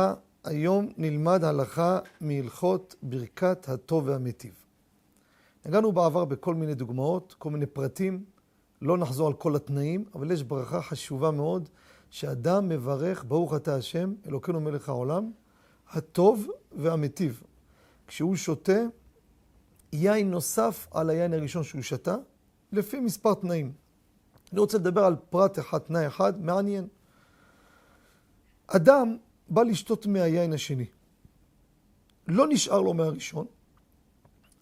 וברכה, היום נלמד הלכה מהלכות ברכת הטוב והמיטיב. נגענו בעבר בכל מיני דוגמאות, כל מיני פרטים, לא נחזור על כל התנאים, אבל יש ברכה חשובה מאוד, שאדם מברך, ברוך אתה השם, אלוקינו מלך העולם, הטוב והמיטיב. כשהוא שותה, יין נוסף על היין הראשון שהוא שתה, לפי מספר תנאים. אני רוצה לדבר על פרט אחד, תנאי אחד, מעניין. אדם בא לשתות מהיין השני. לא נשאר לו מהראשון,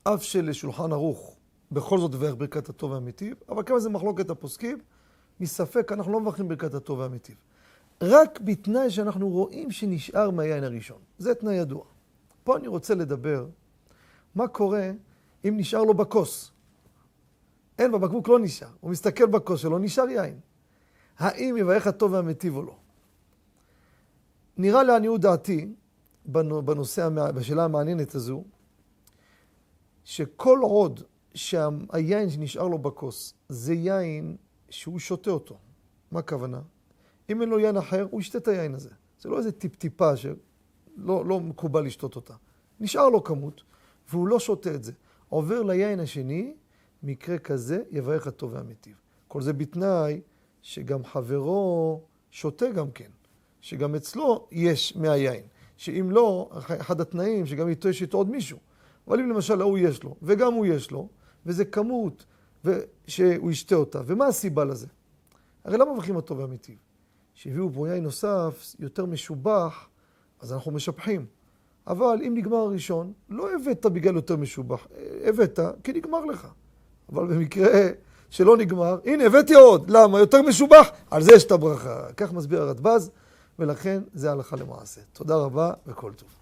אף שלשולחן ערוך בכל זאת דברך ברכת הטוב והמיטיב, אבל כמה זה מחלוקת הפוסקים, מספק אנחנו לא מברכים ברכת הטוב והמיטיב. רק בתנאי שאנחנו רואים שנשאר מהיין הראשון. זה תנאי ידוע. פה אני רוצה לדבר מה קורה אם נשאר לו בכוס. אין, בבקבוק לא נשאר. הוא מסתכל בכוס שלו, נשאר יין. האם יברך הטוב והמיטיב או לא? נראה לעניות דעתי, בנושא, בשאלה המעניינת הזו, שכל עוד שהיין שנשאר לו בכוס זה יין שהוא שותה אותו. מה הכוונה? אם אין לו יין אחר, הוא ישתה את היין הזה. זה לא איזה טיפ-טיפה שלא לא מקובל לשתות אותה. נשאר לו כמות, והוא לא שותה את זה. עובר ליין השני, מקרה כזה יברך הטוב והמיטיב. כל זה בתנאי שגם חברו שותה גם כן. שגם אצלו יש מהיין. שאם לא, אחד התנאים שגם איתו יש איתו עוד מישהו. אבל אם למשל ההוא יש לו, וגם הוא יש לו, וזה כמות שהוא ישתה אותה. ומה הסיבה לזה? הרי למה מברכים אותו והמיטיב? שהביאו פה יין נוסף, יותר משובח, אז אנחנו משבחים. אבל אם נגמר הראשון, לא הבאת בגלל יותר משובח, הבאת כי נגמר לך. אבל במקרה שלא נגמר, הנה הבאתי עוד, למה? יותר משובח, על זה יש את הברכה. כך מסביר הרדב"ז. ולכן זה הלכה למעשה. תודה רבה וכל טוב.